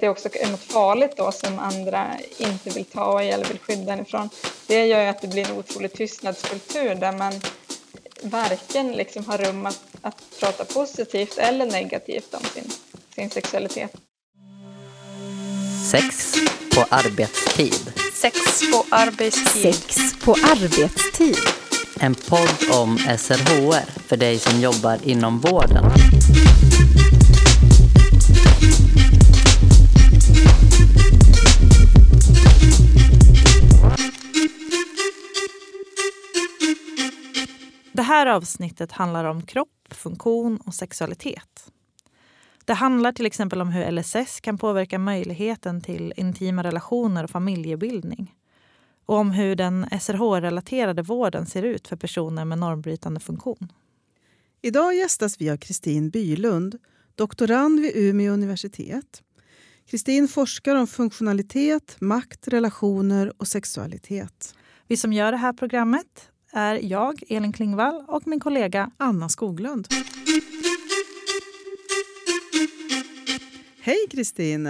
att det också är något farligt då som andra inte vill ta i eller vill skydda en ifrån. Det gör ju att det blir en otrolig tystnadskultur där man varken liksom har rum att, att prata positivt eller negativt om sin, sin sexualitet. Sex på arbetstid. Sex på arbetstid. Sex på arbetstid. En podd om SRHR för dig som jobbar inom vården. Det här avsnittet handlar om kropp, funktion och sexualitet. Det handlar till exempel om hur LSS kan påverka möjligheten till intima relationer och familjebildning. Och om hur den SRH-relaterade vården ser ut för personer med normbrytande funktion. Idag gästas vi av Kristin Bylund, doktorand vid Umeå universitet. Kristin forskar om funktionalitet, makt, relationer och sexualitet. Vi som gör det här programmet är jag, Elin Klingvall, och min kollega Anna Skoglund. Hej Kristin!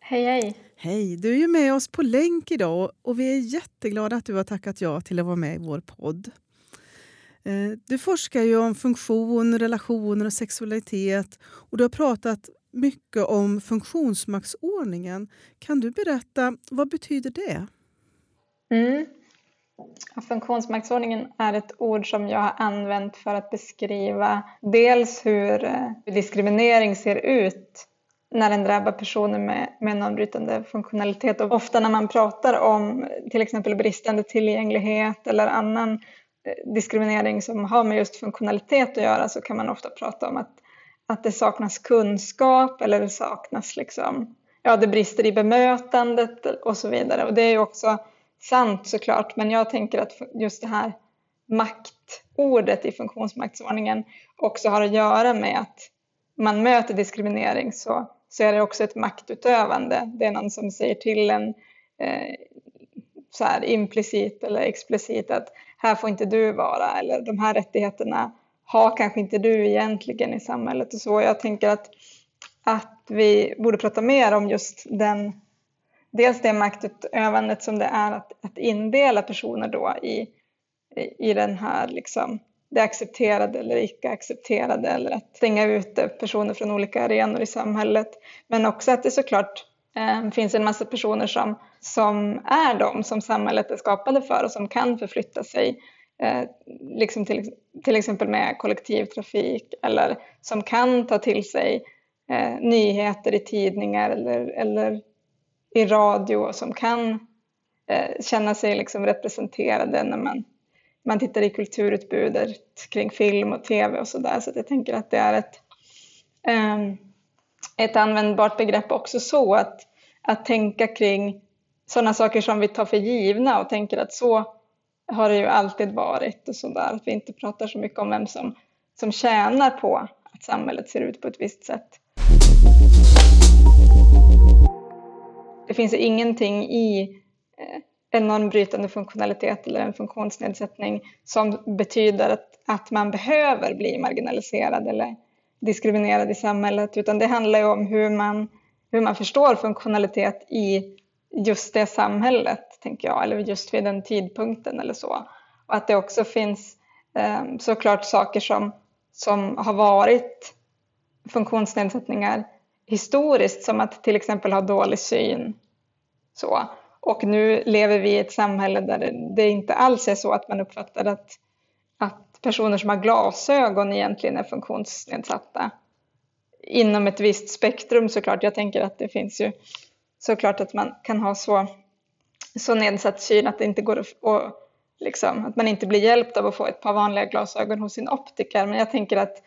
Hej hej! Hej! Du är ju med oss på länk idag och vi är jätteglada att du har tackat ja till att vara med i vår podd. Eh, du forskar ju om funktion, relationer och sexualitet och du har pratat mycket om funktionsmaktsordningen. Kan du berätta, vad betyder det? Mm. Funktionsmaktsordningen är ett ord som jag har använt för att beskriva dels eh, hur diskriminering ser ut när den drabbar personer med, med normbrytande funktionalitet. Och ofta när man pratar om till exempel bristande tillgänglighet eller annan eh, diskriminering som har med just funktionalitet att göra så kan man ofta prata om att, att det saknas kunskap eller det saknas liksom, ja det brister i bemötandet och så vidare. Och det är ju också sant såklart, men jag tänker att just det här maktordet i funktionsmaktsordningen också har att göra med att man möter diskriminering så, så är det också ett maktutövande. Det är någon som säger till en eh, så här implicit eller explicit att här får inte du vara eller de här rättigheterna har kanske inte du egentligen i samhället och så. Jag tänker att, att vi borde prata mer om just den dels det maktutövandet som det är att, att indela personer då i, i, i den här liksom, det accepterade eller icke accepterade eller att stänga ute personer från olika arenor i samhället. Men också att det såklart eh, finns en massa personer som, som är de som samhället är skapade för och som kan förflytta sig. Eh, liksom till, till exempel med kollektivtrafik eller som kan ta till sig eh, nyheter i tidningar eller, eller i radio som kan eh, känna sig liksom representerade när man, man tittar i kulturutbudet kring film och tv och sådär. Så, så jag tänker att det är ett, eh, ett användbart begrepp också så att, att tänka kring sådana saker som vi tar för givna och tänker att så har det ju alltid varit och sådär. Att vi inte pratar så mycket om vem som, som tjänar på att samhället ser ut på ett visst sätt det finns ingenting i eh, en normbrytande funktionalitet eller en funktionsnedsättning som betyder att, att man behöver bli marginaliserad eller diskriminerad i samhället utan det handlar ju om hur man, hur man förstår funktionalitet i just det samhället, tänker jag, eller just vid den tidpunkten eller så. Och att det också finns eh, såklart saker som, som har varit funktionsnedsättningar historiskt som att till exempel ha dålig syn. Så. Och nu lever vi i ett samhälle där det inte alls är så att man uppfattar att, att personer som har glasögon egentligen är funktionsnedsatta. Inom ett visst spektrum såklart. Jag tänker att det finns ju såklart att man kan ha så, så nedsatt syn att det inte går att, och, liksom, att man inte blir hjälpt av att få ett par vanliga glasögon hos sin optiker. Men jag tänker att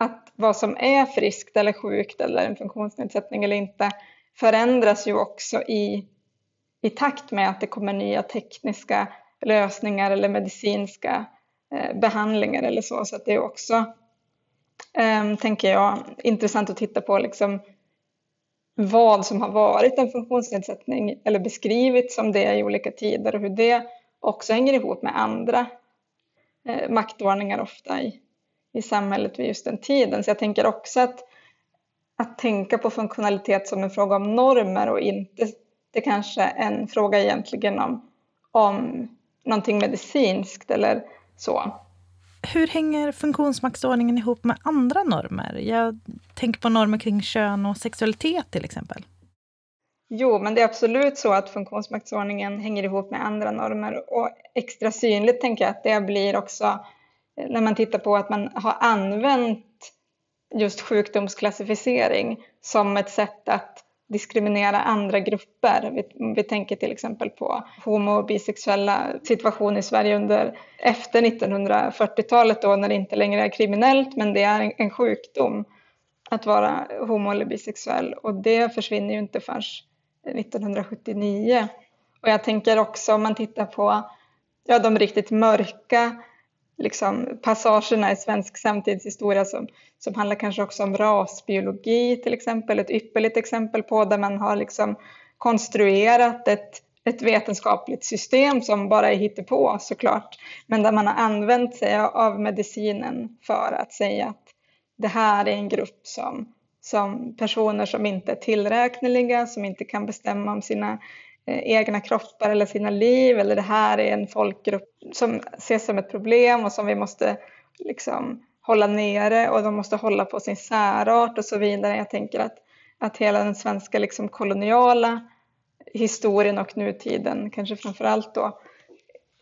att vad som är friskt eller sjukt eller en funktionsnedsättning eller inte förändras ju också i, i takt med att det kommer nya tekniska lösningar eller medicinska eh, behandlingar eller så. Så att det är också, eh, tänker jag, intressant att titta på liksom vad som har varit en funktionsnedsättning eller beskrivits som det i olika tider och hur det också hänger ihop med andra eh, maktordningar ofta i, i samhället vid just den tiden. Så jag tänker också att, att tänka på funktionalitet som en fråga om normer och inte det kanske en fråga egentligen om, om någonting medicinskt eller så. Hur hänger funktionsmaktsordningen ihop med andra normer? Jag tänker på normer kring kön och sexualitet till exempel. Jo, men det är absolut så att funktionsmaktsordningen hänger ihop med andra normer och extra synligt tänker jag att det blir också när man tittar på att man har använt just sjukdomsklassificering som ett sätt att diskriminera andra grupper. Vi, vi tänker till exempel på homo och bisexuella situation i Sverige under efter 1940-talet då när det inte längre är kriminellt men det är en, en sjukdom att vara homo eller bisexuell och det försvinner ju inte förrän 1979. Och jag tänker också om man tittar på ja, de riktigt mörka liksom, passagerna i svensk samtidshistoria som, som handlar kanske också om rasbiologi till exempel, ett ypperligt exempel på där man har liksom konstruerat ett, ett vetenskapligt system som bara är hittepå såklart, men där man har använt sig av medicinen för att säga att det här är en grupp som, som personer som inte är tillräkneliga, som inte kan bestämma om sina Eh, egna kroppar eller sina liv eller det här är en folkgrupp som ses som ett problem och som vi måste liksom hålla nere och de måste hålla på sin särart och så vidare. Jag tänker att, att hela den svenska liksom koloniala historien och nutiden, kanske framför allt då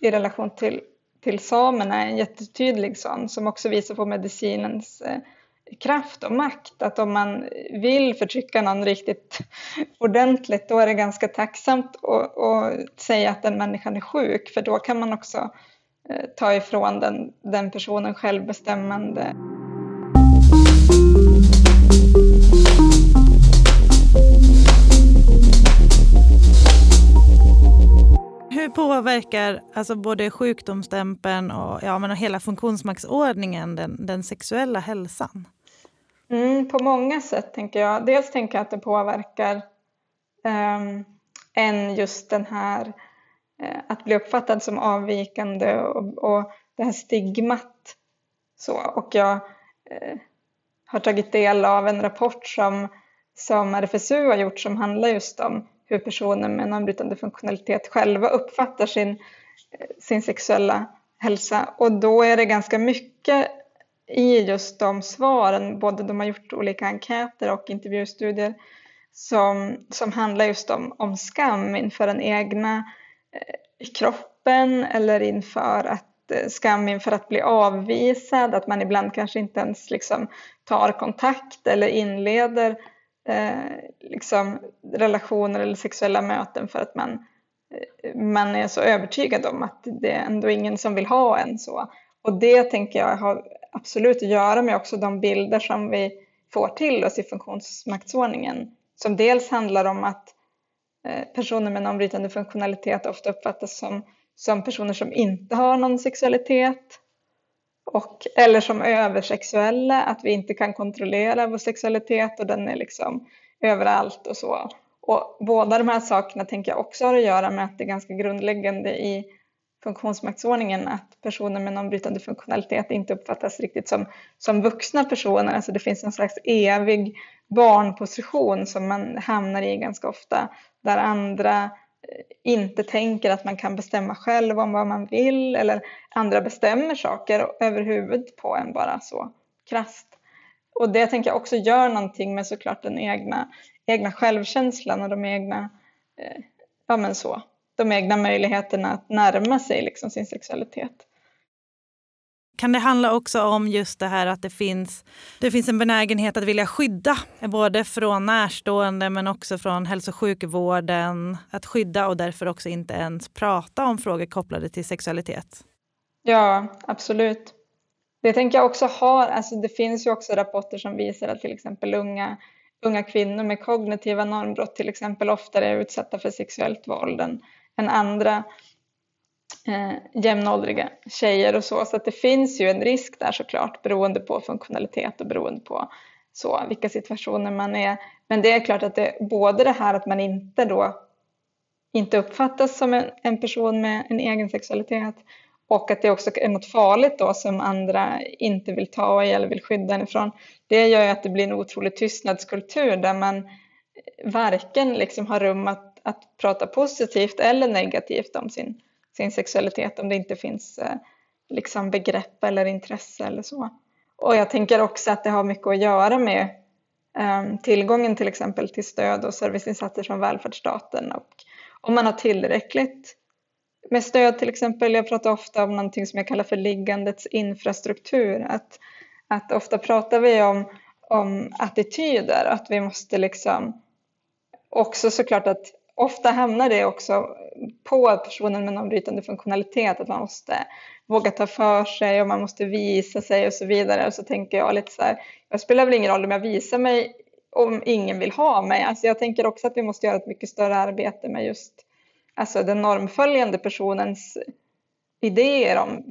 i relation till, till samerna, är en jättetydlig sån som också visar på medicinens eh, kraft och makt. Att om man vill förtrycka någon riktigt ordentligt då är det ganska tacksamt att, att säga att den människan är sjuk för då kan man också eh, ta ifrån den, den personen självbestämmande. Hur påverkar alltså både sjukdomsstämpeln och ja, men hela funktionsmaktsordningen den, den sexuella hälsan? Mm, på många sätt tänker jag. Dels tänker jag att det påverkar um, en just den här uh, att bli uppfattad som avvikande och, och det här stigmat. Så, och jag uh, har tagit del av en rapport som, som RFSU har gjort som handlar just om hur personer med normbrytande funktionalitet själva uppfattar sin, eh, sin sexuella hälsa. Och då är det ganska mycket i just de svaren, både de har gjort olika enkäter och intervjustudier som, som handlar just om, om skam inför den egna eh, kroppen eller inför att eh, skam inför att bli avvisad, att man ibland kanske inte ens liksom tar kontakt eller inleder eh, liksom relationer eller sexuella möten för att man, eh, man är så övertygad om att det är ändå ingen som vill ha en så. Och det tänker jag har absolut att göra med också de bilder som vi får till oss i funktionsmaktsordningen. Som dels handlar om att eh, personer med normbrytande funktionalitet ofta uppfattas som, som personer som inte har någon sexualitet och, eller som översexuella, att vi inte kan kontrollera vår sexualitet och den är liksom överallt och så. Och båda de här sakerna tänker jag också har att göra med att det är ganska grundläggande i funktionsmaktsordningen att personer med normbrytande funktionalitet inte uppfattas riktigt som, som vuxna personer. Alltså det finns en slags evig barnposition som man hamnar i ganska ofta där andra eh, inte tänker att man kan bestämma själv om vad man vill eller andra bestämmer saker över huvudet på en bara så krasst. Och det tänker jag också gör någonting med såklart den egna, egna självkänslan och de egna, eh, ja men så, de egna möjligheterna att närma sig liksom sin sexualitet. Kan det handla också om just det här att det finns, det finns en benägenhet att vilja skydda både från närstående men också från hälso och sjukvården. Att skydda och därför också inte ens prata om frågor kopplade till sexualitet. Ja, absolut. Det tänker jag också har, alltså det finns ju också rapporter som visar att till exempel unga, unga kvinnor med kognitiva normbrott till exempel oftare är utsatta för sexuellt våld än, än andra eh, jämnåldriga tjejer och så. Så att det finns ju en risk där såklart beroende på funktionalitet och beroende på så, vilka situationer man är. Men det är klart att det både det här att man inte då inte uppfattas som en, en person med en egen sexualitet och att det också är något farligt då som andra inte vill ta i eller vill skydda en ifrån. Det gör ju att det blir en otrolig tystnadskultur där man eh, varken liksom har rum att, att prata positivt eller negativt om sin, sin sexualitet om det inte finns eh, liksom begrepp eller intresse eller så. Och jag tänker också att det har mycket att göra med eh, tillgången till exempel till stöd och serviceinsatser från välfärdsstaten och om man har tillräckligt med stöd till exempel. Jag pratar ofta om någonting som jag kallar för liggandets infrastruktur. Att, att ofta pratar vi om, om attityder, att vi måste liksom också såklart att ofta hamnar det också på personen med någon brytande funktionalitet, att man måste våga ta för sig och man måste visa sig och så vidare. Och så tänker jag lite så här, det spelar väl ingen roll om jag visar mig om ingen vill ha mig. Alltså jag tänker också att vi måste göra ett mycket större arbete med just alltså den normföljande personens idéer om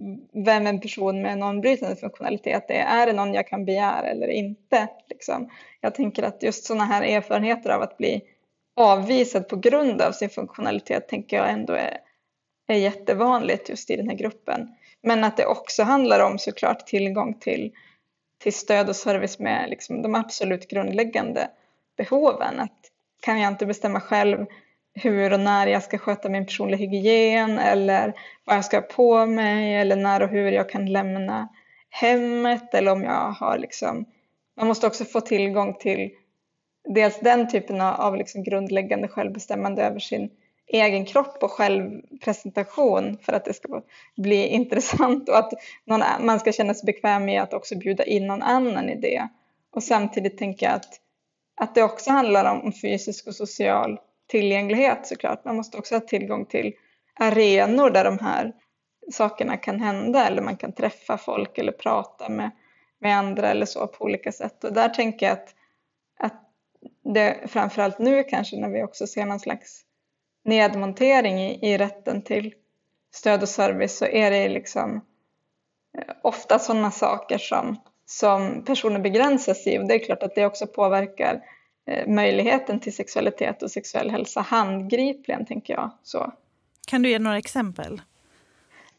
vem en person med normbrytande funktionalitet är. Är det någon jag kan begära eller inte? Liksom. Jag tänker att just sådana här erfarenheter av att bli avvisad på grund av sin funktionalitet tänker jag ändå är, är jättevanligt just i den här gruppen. Men att det också handlar om såklart tillgång till, till stöd och service med liksom de absolut grundläggande behoven. Att kan jag inte bestämma själv hur och när jag ska sköta min personliga hygien eller vad jag ska ha på mig eller när och hur jag kan lämna hemmet eller om jag har liksom man måste också få tillgång till dels den typen av liksom grundläggande självbestämmande över sin egen kropp och självpresentation för att det ska bli intressant och att någon, man ska känna sig bekväm med att också bjuda in någon annan i det. Och samtidigt tänker jag att, att det också handlar om fysisk och social tillgänglighet såklart. Man måste också ha tillgång till arenor där de här sakerna kan hända eller man kan träffa folk eller prata med, med andra eller så på olika sätt. Och där tänker jag att, att det framförallt nu kanske när vi också ser någon slags nedmontering i, i rätten till stöd och service så är det liksom eh, ofta sådana saker som, som personer begränsas i och det är klart att det också påverkar eh, möjligheten till sexualitet och sexuell hälsa handgripligen tänker jag. Så. Kan du ge några exempel?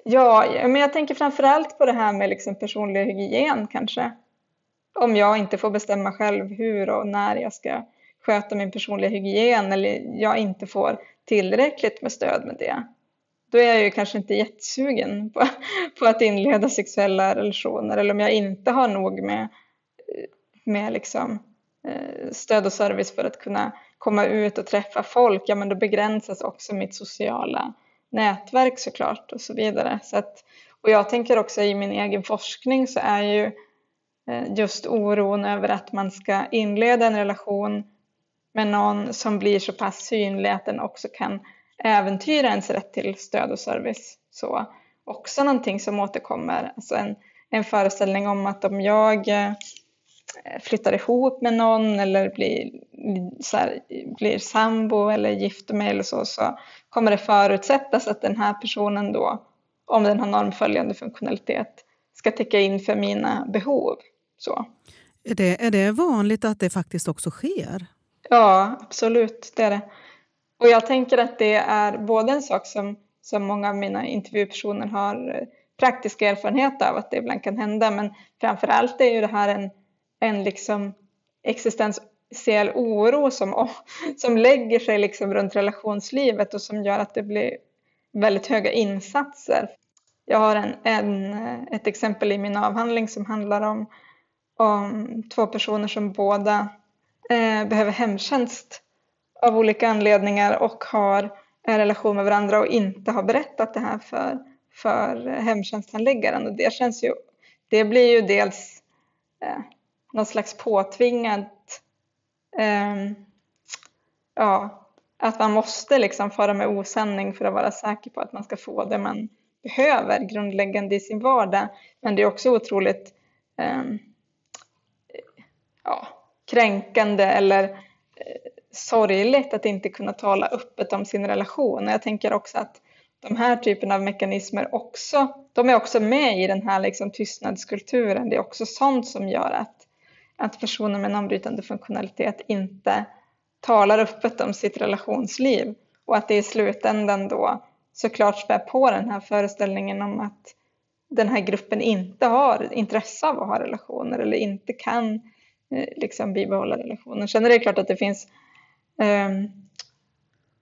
Ja, men jag tänker framförallt på det här med liksom personlig hygien kanske. Om jag inte får bestämma själv hur och när jag ska sköta min personliga hygien eller jag inte får tillräckligt med stöd med det, då är jag ju kanske inte jättesugen på, på att inleda sexuella relationer eller om jag inte har nog med, med liksom, eh, stöd och service för att kunna komma ut och träffa folk, ja men då begränsas också mitt sociala nätverk såklart och så vidare. Så att, och jag tänker också i min egen forskning så är ju eh, just oron över att man ska inleda en relation med någon som blir så pass synlig att den också kan äventyra ens rätt till stöd och service. Så också någonting som återkommer, alltså en, en föreställning om att om jag eh, flyttar ihop med någon eller blir, så här, blir sambo eller gifter mig eller så, så kommer det förutsättas att den här personen då, om den har normföljande funktionalitet, ska täcka in för mina behov. Så. Är det, är det vanligt att det faktiskt också sker? Ja, absolut, det är det. Och jag tänker att det är både en sak som, som många av mina intervjupersoner har eh, praktisk erfarenhet av att det ibland kan hända, men framför allt är ju det här en, en liksom existentiell oro som, som lägger sig liksom runt relationslivet och som gör att det blir väldigt höga insatser. Jag har en, en, eh, ett exempel i min avhandling som handlar om, om två personer som båda eh, behöver hemtjänst av olika anledningar och har en relation med varandra och inte har berättat det här för, för hemtjänsthandläggaren. Och det, känns ju, det blir ju dels eh, någon slags påtvingat eh, ja, att man måste liksom fara med osanning för att vara säker på att man ska få det man behöver grundläggande i sin vardag. Men det är också otroligt eh, ja, kränkande eller eh, sorgligt att inte kunna tala öppet om sin relation. Och jag tänker också att de här typen av mekanismer också, de är också med i den här liksom tystnadskulturen. Det är också sånt som gör att, att personer med normbrytande funktionalitet inte talar öppet om sitt relationsliv och att det i slutändan då såklart spär på den här föreställningen om att den här gruppen inte har intresse av att ha relationer eller inte kan eh, Eh, liksom bibehålla relationen. Sen är det klart att det finns eh,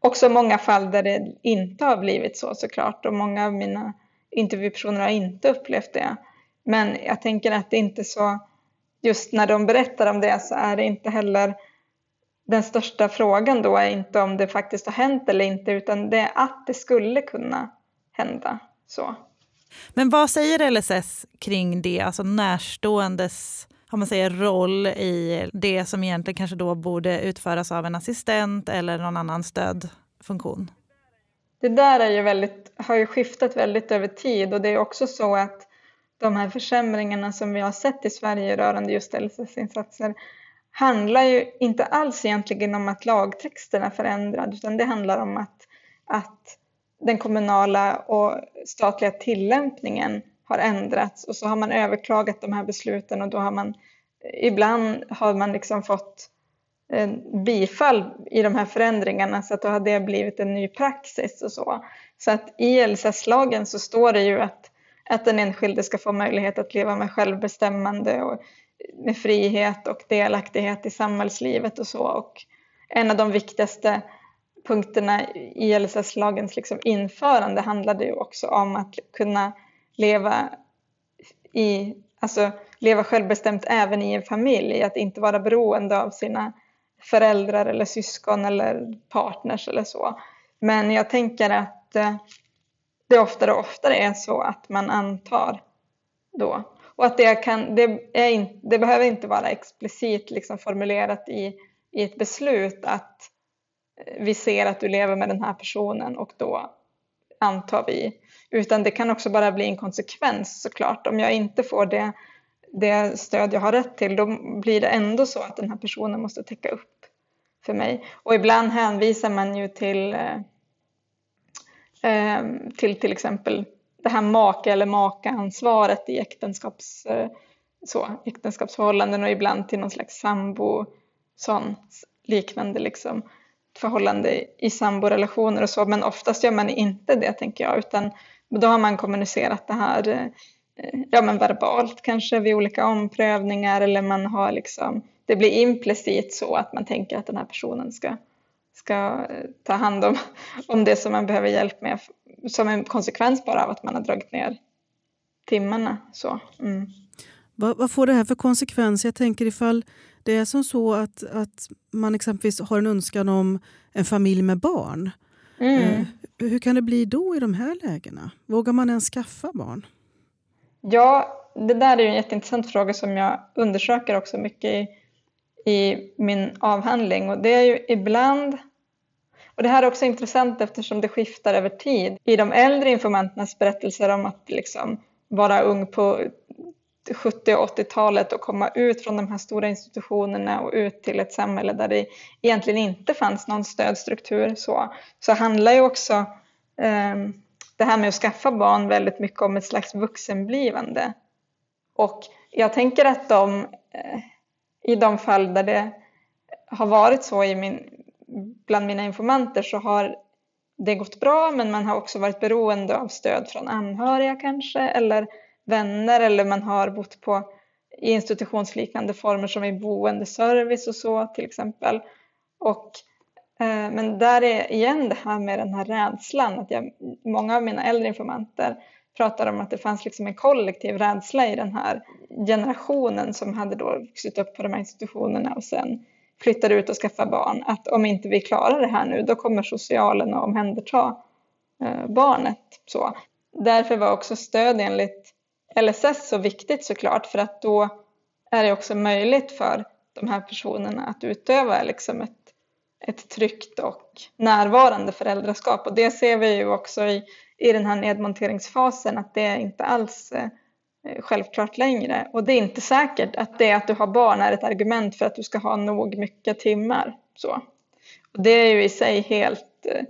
också många fall där det inte har blivit så såklart och många av mina intervjupersoner har inte upplevt det. Men jag tänker att det inte är så, just när de berättar om det så är det inte heller den största frågan då är inte om det faktiskt har hänt eller inte utan det är att det skulle kunna hända så. Men vad säger LSS kring det, alltså närståendes om man säger, roll i det som egentligen kanske då borde utföras av en assistent eller någon annan stödfunktion? Det där är ju väldigt, har ju skiftat väldigt över tid och det är också så att de här försämringarna som vi har sett i Sverige rörande just LSS-insatser handlar ju inte alls egentligen om att lagtexten är förändrad utan det handlar om att, att den kommunala och statliga tillämpningen har ändrats och så har man överklagat de här besluten och då har man ibland har man liksom fått bifall i de här förändringarna så att då har det blivit en ny praxis och så. Så att i LSS-lagen så står det ju att, att den enskilde ska få möjlighet att leva med självbestämmande och med frihet och delaktighet i samhällslivet och så. Och en av de viktigaste punkterna i LSS-lagens liksom införande handlade ju också om att kunna leva, i, alltså, leva självbestämt även i en familj, att inte vara beroende av sina föräldrar eller syskon eller partners eller så. Men jag tänker att eh, det oftare och oftare är så att man antar då. Och att det, kan, det, är in, det behöver inte vara explicit liksom formulerat i, i ett beslut att eh, vi ser att du lever med den här personen och då antar vi. Utan det kan också bara bli en konsekvens såklart. Om jag inte får det, det stöd jag har rätt till då blir det ändå så att den här personen måste täcka upp för mig. Och ibland hänvisar man ju till, eh, eh till till exempel det här make eller makansvaret i äktenskaps, eh, så, äktenskapsförhållanden och ibland till någon slags sambo, sån liknande liksom förhållande i samborelationer och så, men oftast gör man inte det tänker jag, utan då har man kommunicerat det här eh, ja, men verbalt kanske vid olika omprövningar eller man har liksom, det blir implicit så att man tänker att den här personen ska, ska eh, ta hand om, om det som man behöver hjälp med som en konsekvens bara av att man har dragit ner timmarna. Så, mm. vad, vad, får det här för konsekvens? Jag tänker ifall det är som så att, att man exempelvis har en önskan om en familj med barn. Mm. Eh, hur kan det bli då i de här lägena? Vågar man ens skaffa barn? Ja, det där är en jätteintressant fråga som jag undersöker också mycket i, i min avhandling. Och det är ju ibland och det här är också intressant eftersom det skiftar över tid. I de äldre informanternas berättelser om att liksom vara ung på 70 och 80-talet och komma ut från de här stora institutionerna och ut till ett samhälle där det egentligen inte fanns någon stödstruktur så, så handlar ju också eh, det här med att skaffa barn väldigt mycket om ett slags vuxenblivande. Och jag tänker att de, eh, i de fall där det har varit så i min, bland mina informanter så har det gått bra men man har också varit beroende av stöd från anhöriga kanske eller vänner eller man har bott på i institutionsliknande former som i boendeservice och så till exempel. Och, eh, men där är igen det här med den här rädslan. Att jag, många av mina äldre informanter pratar om att det fanns liksom en kollektiv rädsla i den här generationen som hade då vuxit upp på de här institutionerna och sen flyttar ut och skaffar barn att om inte vi klarar det här nu då kommer socialen att omhänderta eh, barnet. Så. Därför var också stöd enligt LSS så viktigt såklart för att då är det också möjligt för de här personerna att utöva liksom ett, ett tryggt och närvarande föräldraskap och det ser vi ju också i, i den här nedmonteringsfasen att det är inte alls eh, självklart längre. Och det är inte säkert att det att du har barn är ett argument för att du ska ha nog mycket timmar. Så. Och det är ju i sig helt, eh,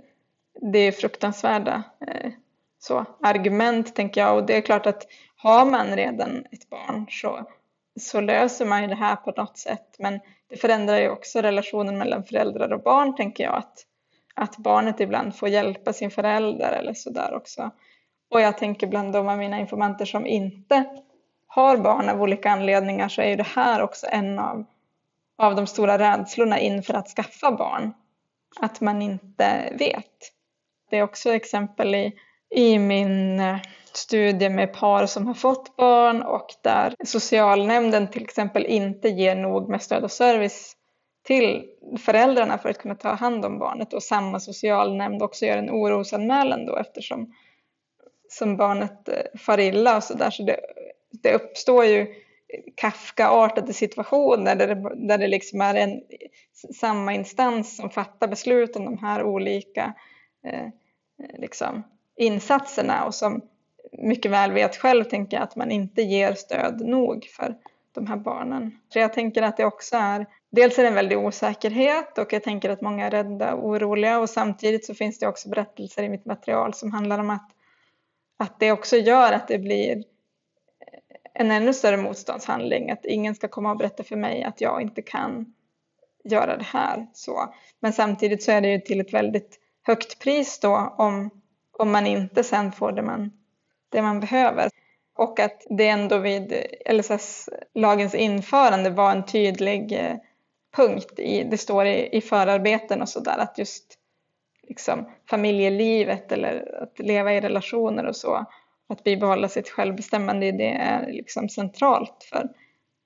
det är fruktansvärda eh, så, argument tänker jag. Och det är klart att har man redan ett barn så, så löser man ju det här på något sätt. Men det förändrar ju också relationen mellan föräldrar och barn tänker jag. Att, att barnet ibland får hjälpa sin förälder eller sådär också. Och jag tänker bland de av mina informanter som inte har barn av olika anledningar så är ju det här också en av, av de stora rädslorna inför att skaffa barn. Att man inte vet. Det är också exempel i, i min eh, studie med par som har fått barn och där socialnämnden till exempel inte ger nog med stöd och service till föräldrarna för att kunna ta hand om barnet och samma socialnämnd också gör en orosanmälan då eftersom som barnet eh, far illa och så där. Så det, det uppstår ju Kafka-artade situationer där det, där det liksom är en, samma instans som fattar beslut om de här olika eh, eh liksom, insatserna och som mycket väl vet själv tänker jag att man inte ger stöd nog för de här barnen. Så jag tänker att det också är, dels är det en väldig osäkerhet och jag tänker att många är rädda och oroliga och samtidigt så finns det också berättelser i mitt material som handlar om att, att det också gör att det blir en ännu större motståndshandling, att ingen ska komma och berätta för mig att jag inte kan göra det här. Så. Men samtidigt så är det ju till ett väldigt högt pris då om, om man inte sen får det man, det man behöver. Och att det ändå vid LSS-lagens införande var en tydlig eh, punkt, i, det står i, i förarbeten och sådär, att just liksom, familjelivet eller att leva i relationer och så, att bibehålla sitt självbestämmande, det är liksom centralt för,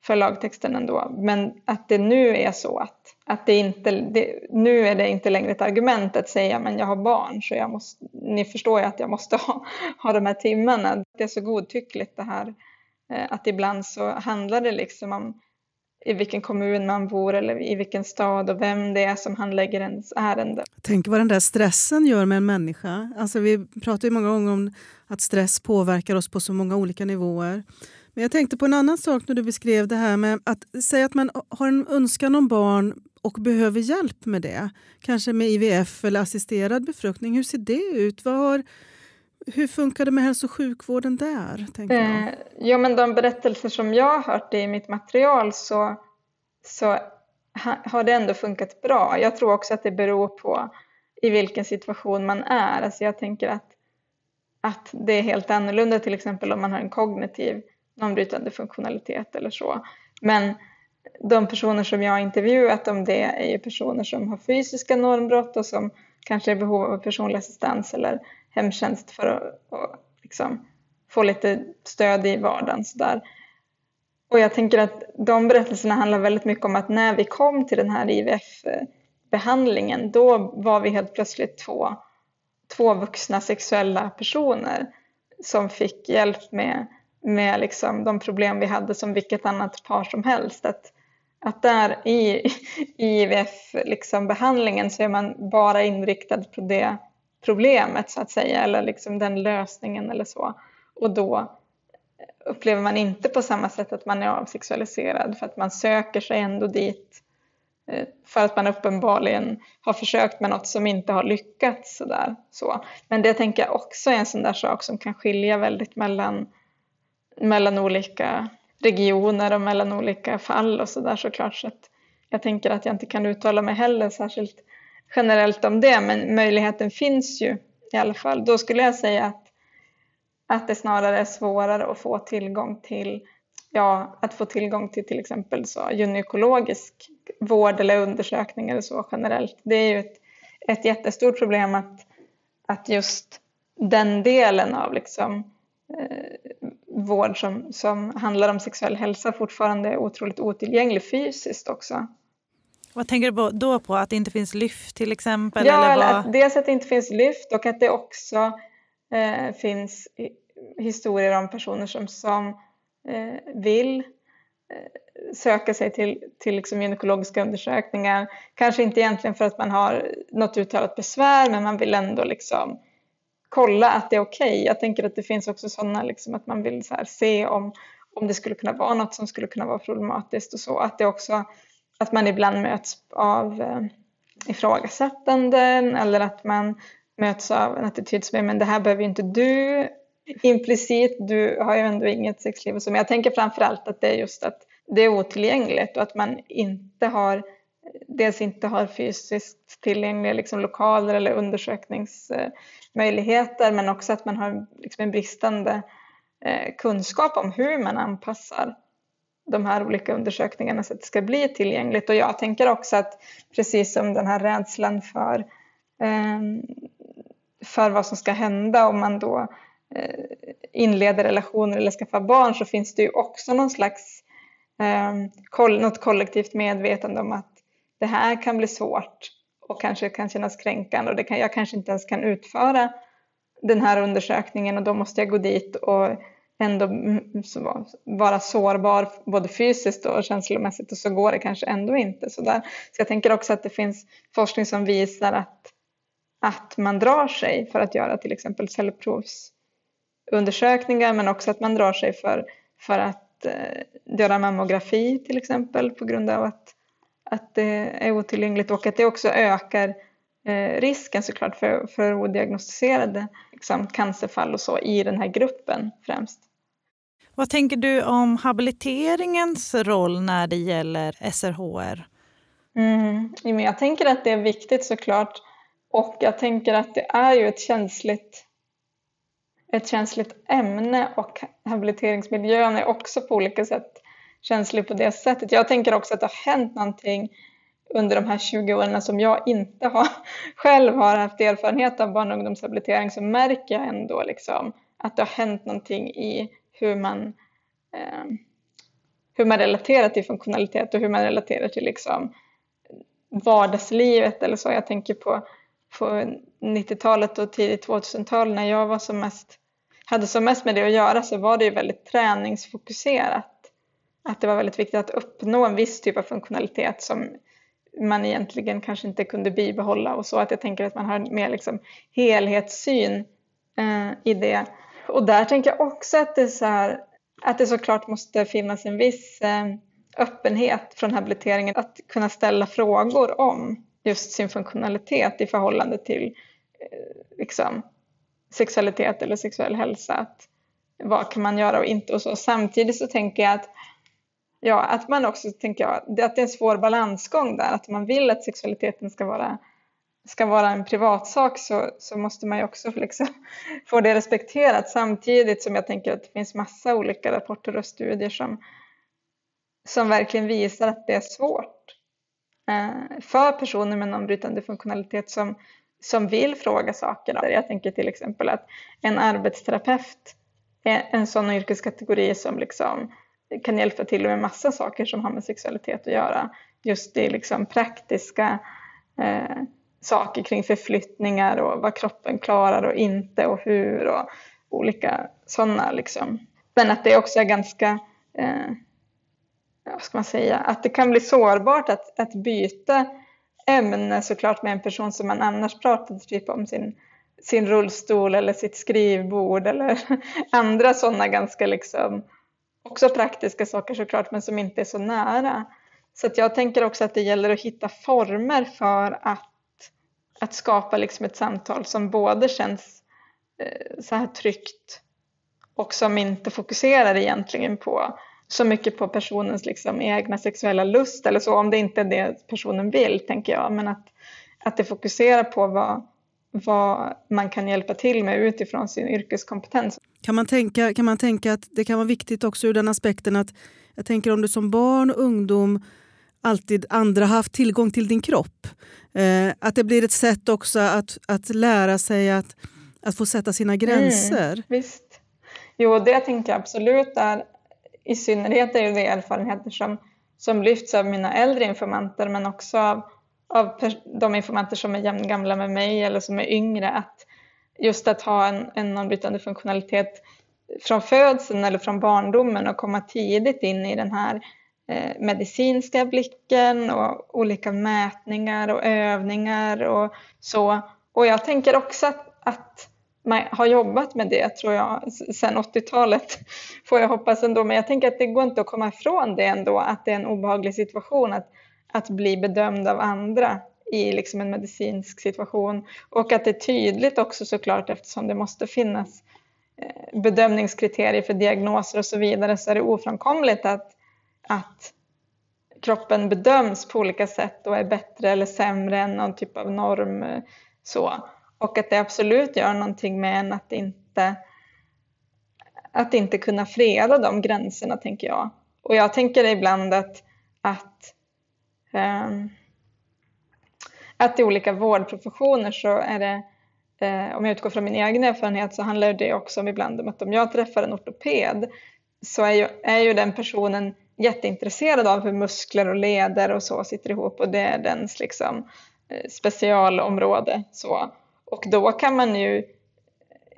för lagtexten ändå. Men att det nu är så att, att det inte, det, nu är det inte längre ett argument att säga men jag har barn så jag måste, ni förstår ju att jag måste ha, ha de här timmarna. Det är så godtyckligt det här eh, att ibland så handlar det liksom om i vilken kommun man bor eller i vilken stad och vem det är som handlägger ens ärende. Tänk vad den där stressen gör med en människa. Alltså vi pratar ju många gånger om att stress påverkar oss på så många olika nivåer. Men jag tänkte på en annan sak när du beskrev det här med att säga att man har en önskan om barn och behöver hjälp med det. Kanske med IVF eller assisterad befruktning. Hur ser det ut? Vad har, hur funkar det med hälso och sjukvården där? Eh, ja, men de berättelser som jag har hört i mitt material så, så har det ändå funkat bra. Jag tror också att det beror på i vilken situation man är. Alltså jag tänker att, att det är helt annorlunda till exempel om man har en kognitiv normbrytande funktionalitet eller så. Men de personer som jag har intervjuat om det är ju personer som har fysiska normbrott och som kanske är i behov av personlig assistans eller hemtjänst för att, att liksom få lite stöd i vardagen. Så där. Och jag tänker att de berättelserna handlar väldigt mycket om att när vi kom till den här IVF-behandlingen då var vi helt plötsligt två, två vuxna sexuella personer som fick hjälp med, med liksom de problem vi hade som vilket annat par som helst. Att, att där i, IVF-behandlingen liksom så är man bara inriktad på det problemet så att säga eller liksom den lösningen eller så. Och då upplever man inte på samma sätt att man är avsexualiserad för att man söker sig ändå dit eh, för att man uppenbarligen har försökt med något som inte har lyckats. Sådär, så. Men det tänker jag också är en sån där sak som kan skilja väldigt mellan, mellan olika regioner och mellan olika fall och sådär såklart. Så att jag tänker att jag inte kan uttala mig heller särskilt generellt om det, men möjligheten finns ju i alla fall. Då skulle jag säga att, att det snarare är svårare att få tillgång till ja, att få tillgång till till exempel så gynekologisk vård eller undersökning eller så generellt. Det är ju ett, ett jättestort problem att, att just den delen av liksom, eh, vård som, som handlar om sexuell hälsa fortfarande är otroligt otillgänglig fysiskt också. Vad tänker du då på? Att det inte finns lyft till exempel? Ja, eller vad... dels att det inte finns lyft och att det också eh, finns historier om personer som, som eh, vill eh, söka sig till, till liksom gynekologiska undersökningar. Kanske inte egentligen för att man har något uttalat besvär men man vill ändå liksom kolla att det är okej. Okay. Jag tänker att det finns också sådana liksom att man vill så se om, om det skulle kunna vara något som skulle kunna vara problematiskt och så. Att det också att man ibland möts av eh, ifrågasättanden eller att man möts av en attityd som är men det här behöver ju inte du implicit, du har ju ändå inget sexliv och så. Men jag tänker framförallt att det är just att det är otillgängligt och att man inte har dels inte har fysiskt tillgängliga liksom, lokaler eller undersöknings eh, möjligheter, men också att man har liksom, en bristande eh, kunskap om hur man anpassar de här olika undersökningarna så att det ska bli tillgängligt. Och jag tänker också att precis som den här rädslan för, ehm, för vad som ska hända om man då eh, inleder relationer eller skaffar barn så finns det ju också någon slags eh, något kollektivt medvetande om att det här kan bli svårt och kanske kan kännas kränkande och det kan, jag kanske inte ens kan utföra den här undersökningen och då måste jag gå dit och ändå vara sårbar både fysiskt och känslomässigt och så går det kanske ändå inte. Så, där. så jag tänker också att det finns forskning som visar att, att man drar sig för att göra till exempel cellprovsundersökningar men också att man drar sig för, för att eh, göra mammografi till exempel på grund av att, att det är otillgängligt och att det också ökar eh, risken såklart för, för odiagnostiserade liksom, cancerfall och så i den här gruppen främst. Vad tänker du om habiliteringens roll när det gäller SRHR? Mm, jag tänker att det är viktigt såklart och jag tänker att det är ju ett känsligt, ett känsligt ämne och habiliteringsmiljön är också på olika sätt känslig på det sättet. Jag tänker också att det har hänt någonting under de här 20 åren som jag inte har, själv har haft erfarenhet av barn och ungdomshabilitering så märker jag ändå liksom att det har hänt någonting i hur man, eh, hur man relaterar till funktionalitet och hur man relaterar till liksom vardagslivet eller så. Jag tänker på, på 90-talet och tidigt 2000-tal när jag var som mest, hade som mest med det att göra så var det ju väldigt träningsfokuserat. Att det var väldigt viktigt att uppnå en viss typ av funktionalitet som man egentligen kanske inte kunde bibehålla och så att jag tänker att man har mer liksom helhetssyn eh, i det och där tänker jag också att det, så här, att det såklart måste finnas en viss eh, öppenhet från habiliteringen att kunna ställa frågor om just sin funktionalitet i förhållande till eh, liksom, sexualitet eller sexuell hälsa. Att, vad kan man göra och inte och så. Samtidigt så tänker jag att Ja, att man också tänker jag, att det är en svår balansgång där, att man vill att sexualiteten ska vara ska vara en privatsak så, så måste man ju också liksom få det respekterat samtidigt som jag tänker att det finns massa olika rapporter och studier som, som verkligen visar att det är svårt eh, för personer med någon funktionalitet som, som vill fråga saker. Jag tänker till exempel att en arbetsterapeut är en sån yrkeskategori som liksom kan hjälpa till med massa saker som har med sexualitet att göra. Just det liksom praktiska eh, saker kring förflyttningar och vad kroppen klarar och inte och hur och olika sådana liksom. Men att det också är ganska, eh, vad ska man säga, att det kan bli sårbart att, att byta ämne såklart med en person som man annars pratade typ om sin, sin rullstol eller sitt skrivbord eller andra sådana ganska liksom också praktiska saker såklart men som inte är så nära. Så att jag tänker också att det gäller att hitta former för att att skapa liksom ett samtal som både känns eh, så här tryggt och som inte fokuserar egentligen på så mycket på personens liksom egna sexuella lust eller så, om det inte är det personen vill, tänker jag. Men att, att det fokuserar på vad, vad man kan hjälpa till med utifrån sin yrkeskompetens. Kan man, tänka, kan man tänka att det kan vara viktigt också ur den aspekten att jag tänker om du som barn och ungdom alltid andra haft tillgång till din kropp. Eh, att det blir ett sätt också att, att lära sig att, att få sätta sina gränser. Mm, visst. Jo, det tänker jag absolut är i synnerhet är det erfarenheter som, som lyfts av mina äldre informanter men också av, av de informanter som är jämngamla med mig eller som är yngre. Att just att ha en, en normbrytande funktionalitet från födseln eller från barndomen och komma tidigt in i den här Eh, medicinska blicken och olika mätningar och övningar och så. Och jag tänker också att, att man har jobbat med det tror jag sedan 80-talet får jag hoppas ändå. Men jag tänker att det går inte att komma ifrån det ändå att det är en obehaglig situation att, att bli bedömd av andra i liksom en medicinsk situation och att det är tydligt också såklart eftersom det måste finnas eh, bedömningskriterier för diagnoser och så vidare så är det ofrånkomligt att att kroppen bedöms på olika sätt och är bättre eller sämre än någon typ av norm. Så. Och att det absolut gör någonting med en att inte, att inte kunna freda de gränserna, tänker jag. Och jag tänker ibland att, att, Ehm, att i olika vårdprofessioner så är det eh, om jag utgår från min egen erfarenhet så handlar det också om ibland om att om jag träffar en ortoped så är ju, är ju den personen jätteintresserad av hur muskler och leder och så sitter ihop och det är dens liksom, eh, specialområde. Så. Och då kan man ju,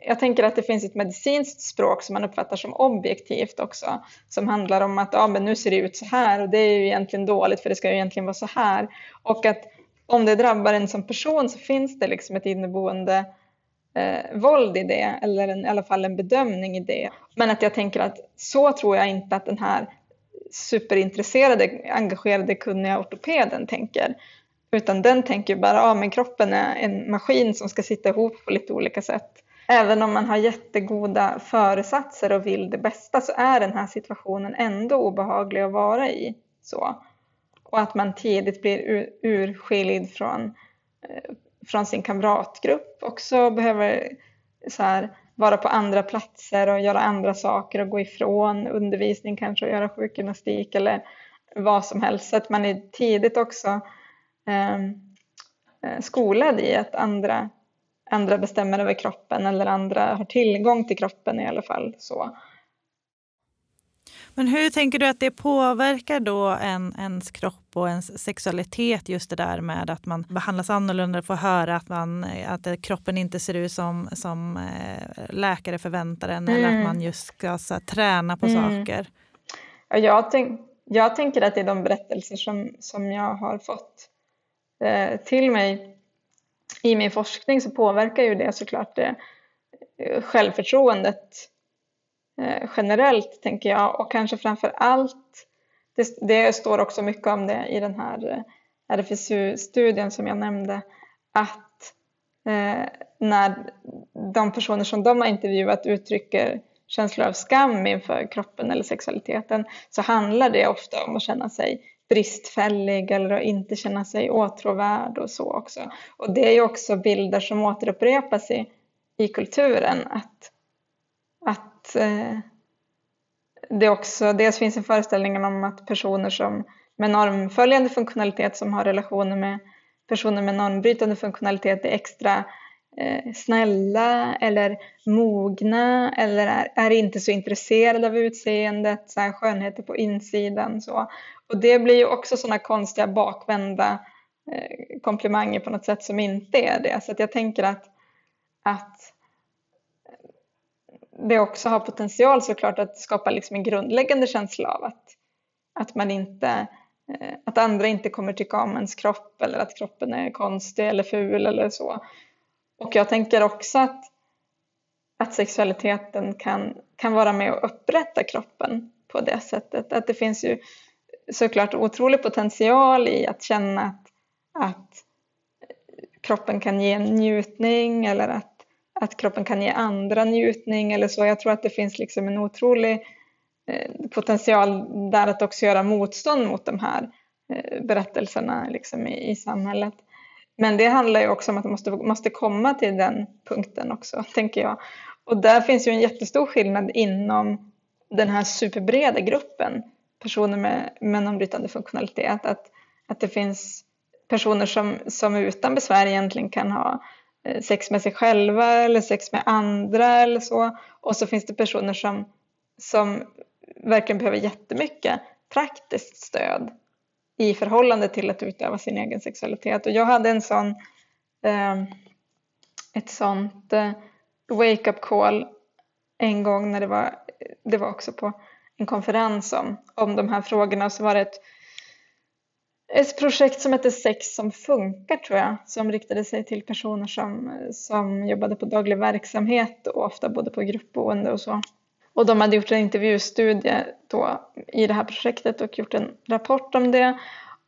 jag tänker att det finns ett medicinskt språk som man uppfattar som objektivt också, som handlar om att ja, men nu ser det ut så här och det är ju egentligen dåligt för det ska ju egentligen vara så här. Och att om det drabbar en som person så finns det liksom ett inneboende eh, våld i det, eller en, i alla fall en bedömning i det. Men att jag tänker att så tror jag inte att den här superintresserade, engagerade, kunniga ortopeden tänker. Utan den tänker bara, ja men kroppen är en maskin som ska sitta ihop på lite olika sätt. Även om man har jättegoda föresatser och vill det bästa så är den här situationen ändå obehaglig att vara i. Så. Och att man tidigt blir urskild från, eh, från sin kamratgrupp också behöver så här, vara på andra platser och göra andra saker och gå ifrån undervisning kanske och göra sjukgymnastik eller vad som helst. Så att man är tidigt också ehm, eh, skolad i att andra, andra bestämmer över kroppen eller andra har tillgång till kroppen i alla fall. Så. Men hur tänker du att det påverkar då en, ens kropp och ens sexualitet just det där med att man behandlas annorlunda, får höra att, man, att kroppen inte ser ut som, som eh, läkare förväntar en mm. eller att mm. man just ska så, träna på mm. saker? Ja, jag, tänk, jag tänker att det är de berättelser som, som jag har fått eh, till mig i min forskning så påverkar ju det såklart det, självförtroendet eh, generellt tänker jag. Och kanske framför allt det, det, står också mycket om det i den här eh, RFSU-studien som jag nämnde att eh, när de personer som de har intervjuat uttrycker känslor av skam inför kroppen eller sexualiteten så handlar det ofta om att känna sig bristfällig eller att inte känna sig åtråvärd och så också. Och det är ju också bilder som återupprepas i, i kulturen att, att eh, det också, dels finns en föreställning om att personer som med normföljande funktionalitet som har relationer med personer med normbrytande funktionalitet är extra eh, snälla eller mogna eller är, är, inte så intresserade av utseendet, så här skönheter på insidan. Så. Och det blir ju också sådana konstiga bakvända eh, komplimanger på något sätt som inte är det. Så att jag tänker att, att det också har potential såklart att skapa liksom en grundläggande känsla av att, att man inte eh, att andra inte kommer tycka om ens kropp eller att kroppen är konstig eller ful eller så. Och jag tänker också att, att sexualiteten kan, kan vara med och upprätta kroppen på det sättet. Att det finns ju såklart otrolig potential i att känna att, att kroppen kan ge en njutning eller att att kroppen kan ge andra njutning eller så. Jag tror att det finns liksom en otrolig eh, potential där att också göra motstånd mot de här eh, berättelserna liksom i, i samhället. Men det handlar ju också om att man måste, måste komma till den punkten också, tänker jag. Och där finns ju en jättestor skillnad inom den här superbreda gruppen personer med menombrytande funktionalitet. Att, att det finns personer som, som utan besvär egentligen kan ha eh, sex med sig själva eller sex med andra eller så. Och så finns det personer som, som verkligen behöver jättemycket praktiskt stöd i förhållande till att utöva sin egen sexualitet. Och jag hade en sån, eh, ett sånt eh, wake-up call en gång när det var, det var också på en konferens om, om de här frågorna. Så var det ett ett projekt som heter Sex som funkar tror jag, som riktade sig till personer som, som jobbade på daglig verksamhet och ofta bodde på gruppboende och så. Och de hade gjort en intervjustudie då i det här projektet och gjort en rapport om det.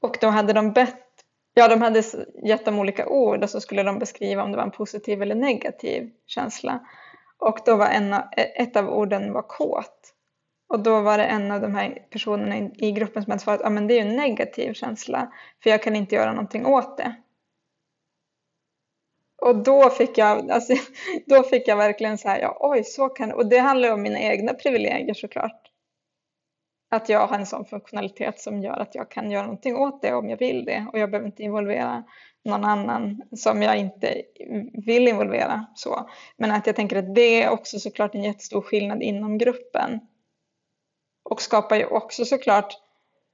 Och då hade de bett, ja de hade gett dem olika ord och så skulle de beskriva om det var en positiv eller negativ känsla. Och då var en, ett av orden var kåt. Och då var det en av de här personerna i gruppen som hade svarat att ah, men det är en negativ känsla för jag kan inte göra någonting åt det. Och då fick jag, alltså, då fick jag verkligen så här, ja, oj, så kan Och det handlar om mina egna privilegier såklart. Att jag har en sån funktionalitet som gör att jag kan göra någonting åt det om jag vill det. Och jag behöver inte involvera någon annan som jag inte vill involvera. Så. Men att jag tänker att det är också såklart en jättestor skillnad inom gruppen. Och skapar ju också såklart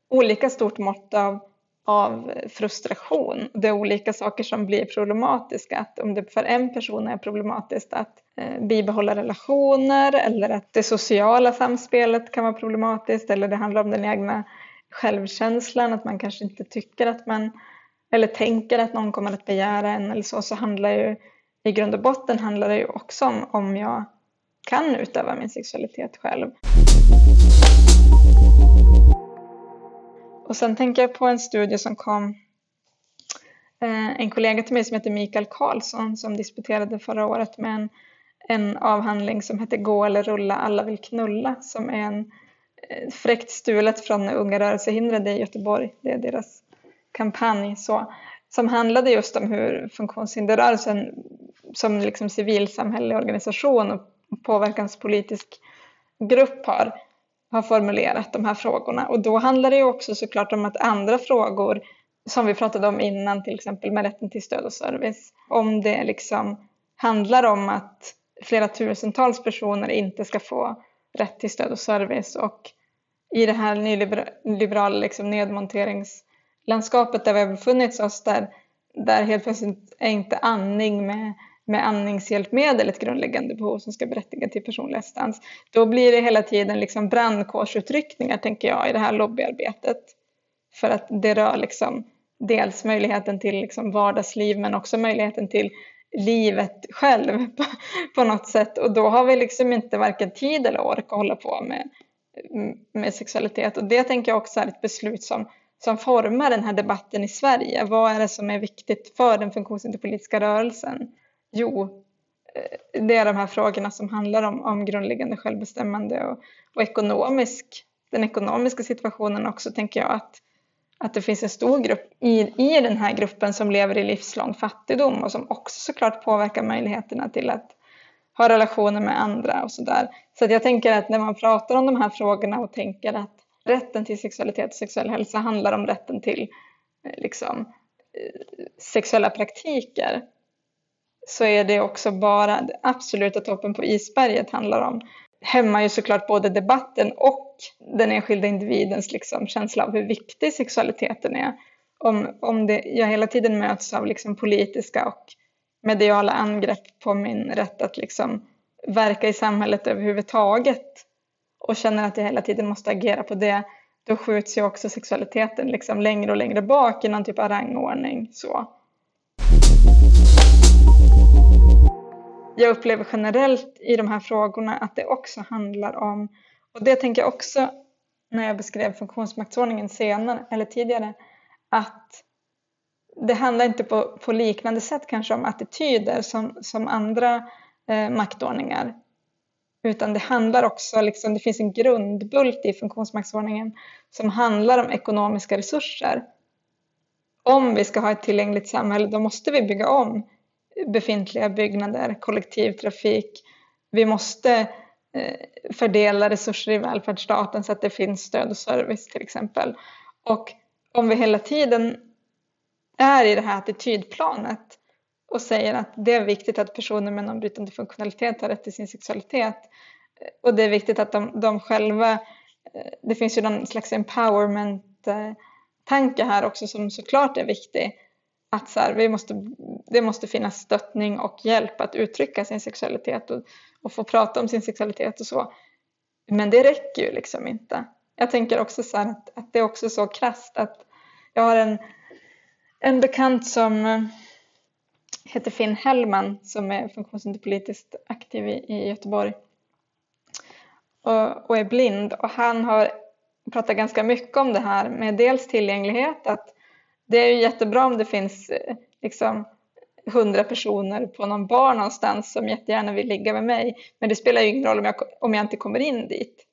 olika stort mått av av frustration. Det är olika saker som blir problematiska. Att om det för en person är problematiskt att eh, bibehålla relationer eller att det sociala samspelet kan vara problematiskt eller det handlar om den egna självkänslan, att man kanske inte tycker att man eller tänker att någon kommer att begära en eller så, så handlar ju i grund och botten handlar det ju också om om jag kan utöva min sexualitet själv. Och sen tänker jag på en studie som kom eh, en kollega till mig som heter Mikael Karlsson som disputerade förra året med en, en avhandling som heter Gå eller rulla, alla vill knulla som är en eh, fräckt stulet från Unga rörelsehindrade i Göteborg. Det är deras kampanj så, som handlade just om hur funktionshinderrörelsen som liksom civilsamhällelig organisation och påverkanspolitisk grupp har har formulerat de här frågorna. Och då handlar det ju också såklart om att andra frågor som vi pratade om innan, till exempel med rätten till stöd och service, om det liksom handlar om att flera tusentals personer inte ska få rätt till stöd och service och i det här nyliberala liksom nedmonteringslandskapet där vi har befunnit oss där, där helt plötsligt är inte andning med med andningshjälpmedel ett grundläggande behov som ska berättiga till personlig assistans. Då blir det hela tiden liksom brandkårsutryckningar tänker jag i det här lobbyarbetet. För att det rör liksom dels möjligheten till liksom vardagsliv men också möjligheten till livet själv på, på något sätt. Och då har vi liksom inte varken tid eller ork att hålla på med, med sexualitet. Och det tänker jag också är ett beslut som, som formar den här debatten i Sverige. Vad är det som är viktigt för den funktionshinderpolitiska rörelsen? Jo, eh, det är de här frågorna som handlar om, om grundläggande självbestämmande och, och ekonomisk, den ekonomiska situationen också tänker jag att, att det finns en stor grupp i, i den här gruppen som lever i livslång fattigdom och som också såklart påverkar möjligheterna till att ha relationer med andra och sådär. Så att jag tänker att när man pratar om de här frågorna och tänker att rätten till sexualitet och sexuell hälsa handlar om rätten till eh, liksom, eh, sexuella praktiker så är det också bara det absoluta toppen på isberget handlar om. Hämmar ju såklart både debatten och den enskilda individens liksom känsla av hur viktig sexualiteten är. Om, om det, jag hela tiden möts av liksom politiska och mediala angrepp på min rätt att liksom verka i samhället överhuvudtaget och känner att jag hela tiden måste agera på det, då skjuts ju också sexualiteten liksom längre och längre bak i någon typ av rangordning. Så jag upplever generellt i de här frågorna att det också handlar om, och det tänker jag också när jag beskrev funktionsmaktsordningen senare eller tidigare, att det handlar inte på, på liknande sätt kanske om attityder som, som andra eh, maktordningar. Utan det handlar också, liksom, det finns en grundbult i funktionsmaktsordningen som handlar om ekonomiska resurser. Om vi ska ha ett tillgängligt samhälle då måste vi bygga om befintliga byggnader, kollektivtrafik. Vi måste eh, fördela resurser i välfärdsstaten så att det finns stöd och service till exempel. Och om vi hela tiden är i det här attitydplanet och säger att det är viktigt att personer med någon brytande funktionalitet har rätt till sin sexualitet eh, och det är viktigt att de, de själva, eh, det finns ju någon slags empowerment-tanke här också som såklart är viktig att så här, vi måste, det måste finnas stöttning och hjälp att uttrycka sin sexualitet och, och få prata om sin sexualitet och så. Men det räcker ju liksom inte. Jag tänker också så att, att det är också så krasst att jag har en, en bekant som eh, heter Finn Hellman som är funktionshinderpolitiskt aktiv i, i Göteborg och, och, är blind och han har pratat ganska mycket om det här med dels tillgänglighet, att det är ju jättebra om det finns eh, liksom hundra personer på någon bar någonstans som jättegärna vill ligga med mig. Men det spelar ju ingen roll om jag, om jag inte kommer in dit.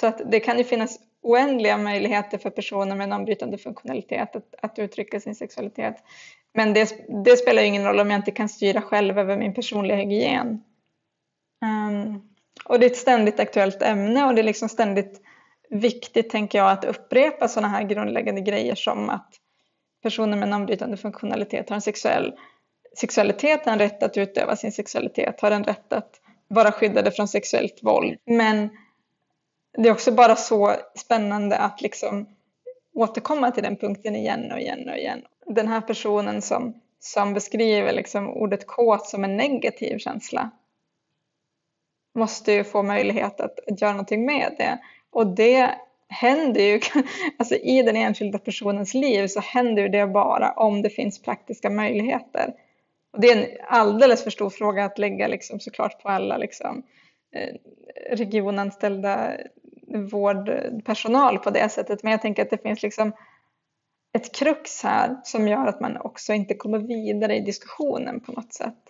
Så att det kan ju finnas oändliga möjligheter för personer med normbrytande funktionalitet att, att uttrycka sin sexualitet. Men det, det, spelar ingen roll om jag inte kan styra själv över min personliga hygien. Um, och det är ett ständigt aktuellt ämne och det är liksom ständigt viktigt, tänker jag, att upprepa sådana här grundläggande grejer som att personer med normbrytande funktionalitet har en sexuell sexualitet, har en rätt att utöva sin sexualitet, har en rätt att vara skyddade från sexuellt våld. Men det är också bara så spännande att liksom återkomma till den punkten igen och igen och igen. Den här personen som, som beskriver liksom ordet kåt som en negativ känsla måste ju få möjlighet att, att göra någonting med det. Och det händer ju, alltså i den enskilda personens liv så händer ju det bara om det finns praktiska möjligheter. Och det är en alldeles för stor fråga att lägga liksom såklart på alla liksom, eh, regionanställda vårdpersonal på det sättet. Men jag tänker att det finns liksom ett krux här som gör att man också inte kommer vidare i diskussionen på något sätt.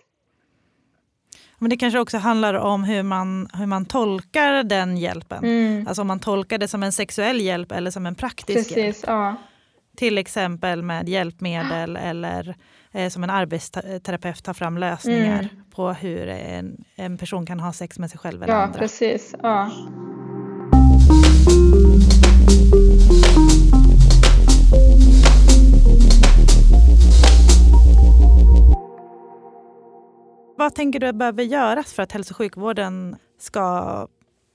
Men det kanske också handlar om hur man, hur man tolkar den hjälpen. Mm. Alltså om man tolkar det som en sexuell hjälp eller som en praktisk Precis, hjälp. Ja. Till exempel med hjälpmedel eller eh, som en arbetsterapeut tar fram lösningar mm. på hur en, en person kan ha sex med sig själv eller ja, andra. Precis, ja. Vad tänker du behöver göras för att hälso och sjukvården ska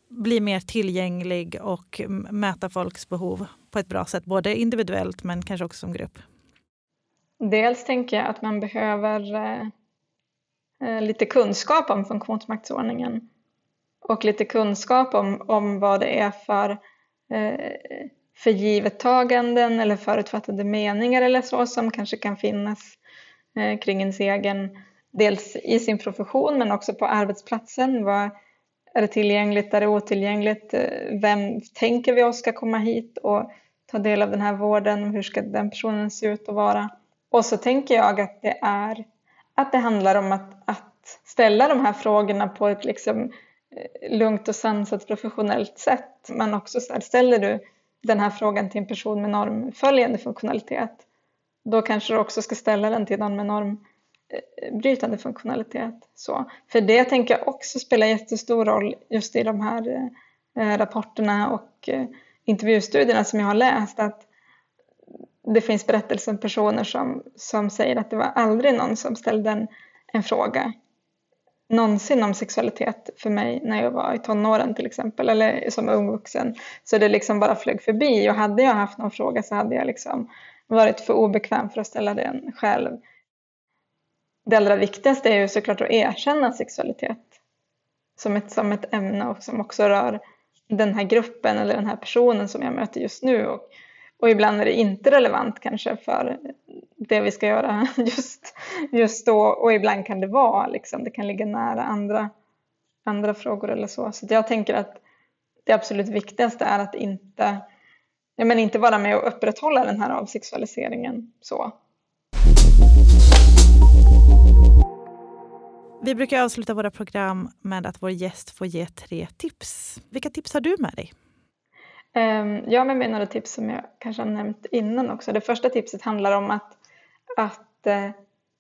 bli mer tillgänglig och möta folks behov på ett bra sätt, både individuellt men kanske också som grupp? Dels tänker jag att man behöver eh, eh lite kunskap om funktionsmaktsordningen och lite kunskap om, om vad det är för eh, förgivettaganden eller förutfattade meningar eller så som kanske kan finnas eh, kring ens egen dels i sin profession men också på arbetsplatsen. Vad, är det tillgängligt, är det otillgängligt? Eh, vem tänker vi oss ska komma hit och ta del av den här vården? Hur ska den personen se ut och vara? Och så tänker jag att det, är, att det handlar om att, att ställa de här frågorna på ett liksom eh, lugnt och sansat professionellt sätt. Men också så här, ställer du den här frågan till en person med normföljande funktionalitet, då kanske du också ska ställa den till någon med norm Eh, brytande funktionalitet. Så. För det tänker jag också spelar jättestor roll just i de här eh, rapporterna och eh, intervjustudierna som jag har läst att det finns berättelser om personer som, som säger att det var aldrig någon som ställde en, en fråga någonsin om sexualitet för mig när jag var i tonåren till exempel eller som ung vuxen. Så det liksom bara flög förbi och hade jag haft någon fråga så hade jag liksom varit för obekväm för att ställa den själv det allra viktigaste är ju såklart att erkänna sexualitet som ett, som ett ämne och som också rör den här gruppen eller den här personen som jag möter just nu. Och, och ibland är det inte relevant kanske för det vi ska göra just, just då och ibland kan det vara, liksom, det kan ligga nära andra, andra frågor eller så. Så jag tänker att det absolut viktigaste är att inte, ja, men inte vara med och upprätthålla den här avsexualiseringen. Så. Vi brukar avsluta våra program med att vår gäst får ge tre tips. Vilka tips har du med dig? Ehm, jag har med mig några tips som jag kanske har nämnt innan också. Det första tipset handlar om att, att eh,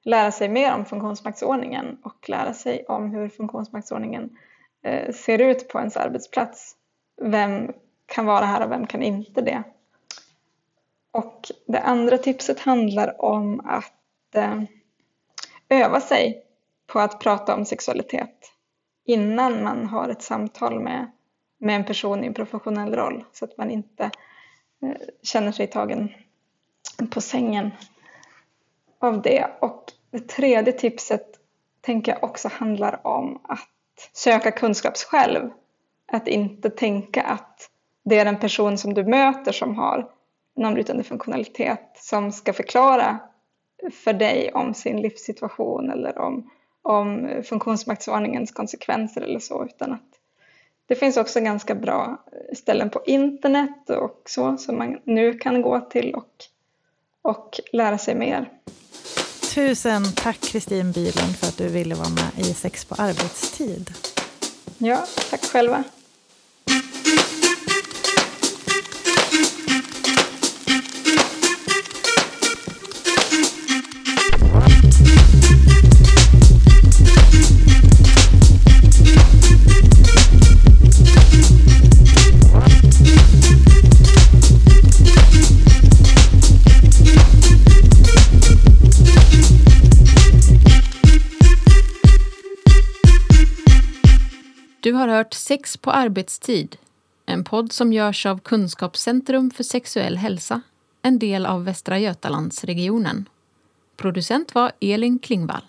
lära sig mer om funktionsmaktsordningen och lära sig om hur funktionsmaktsordningen eh, ser ut på ens arbetsplats. Vem kan vara här och vem kan inte det? Och det andra tipset handlar om att eh, öva sig på att prata om sexualitet innan man har ett samtal med, med en person i en professionell roll så att man inte eh, känner sig tagen på sängen av det. Och det tredje tipset tänker jag också handlar om att söka kunskap själv. Att inte tänka att det är den person som du möter som har normbrytande funktionalitet som ska förklara för dig om sin livssituation eller om om funktionsmaktsordningens konsekvenser eller så utan att det finns också ganska bra ställen på internet och så som man nu kan gå till och, och lära sig mer. Tusen tack Kristin Bylund för att du ville vara med i Sex på arbetstid. Ja, tack själva. Du har hört Sex på arbetstid, en podd som görs av Kunskapscentrum för sexuell hälsa, en del av Västra Götalandsregionen. Producent var Elin Klingvall.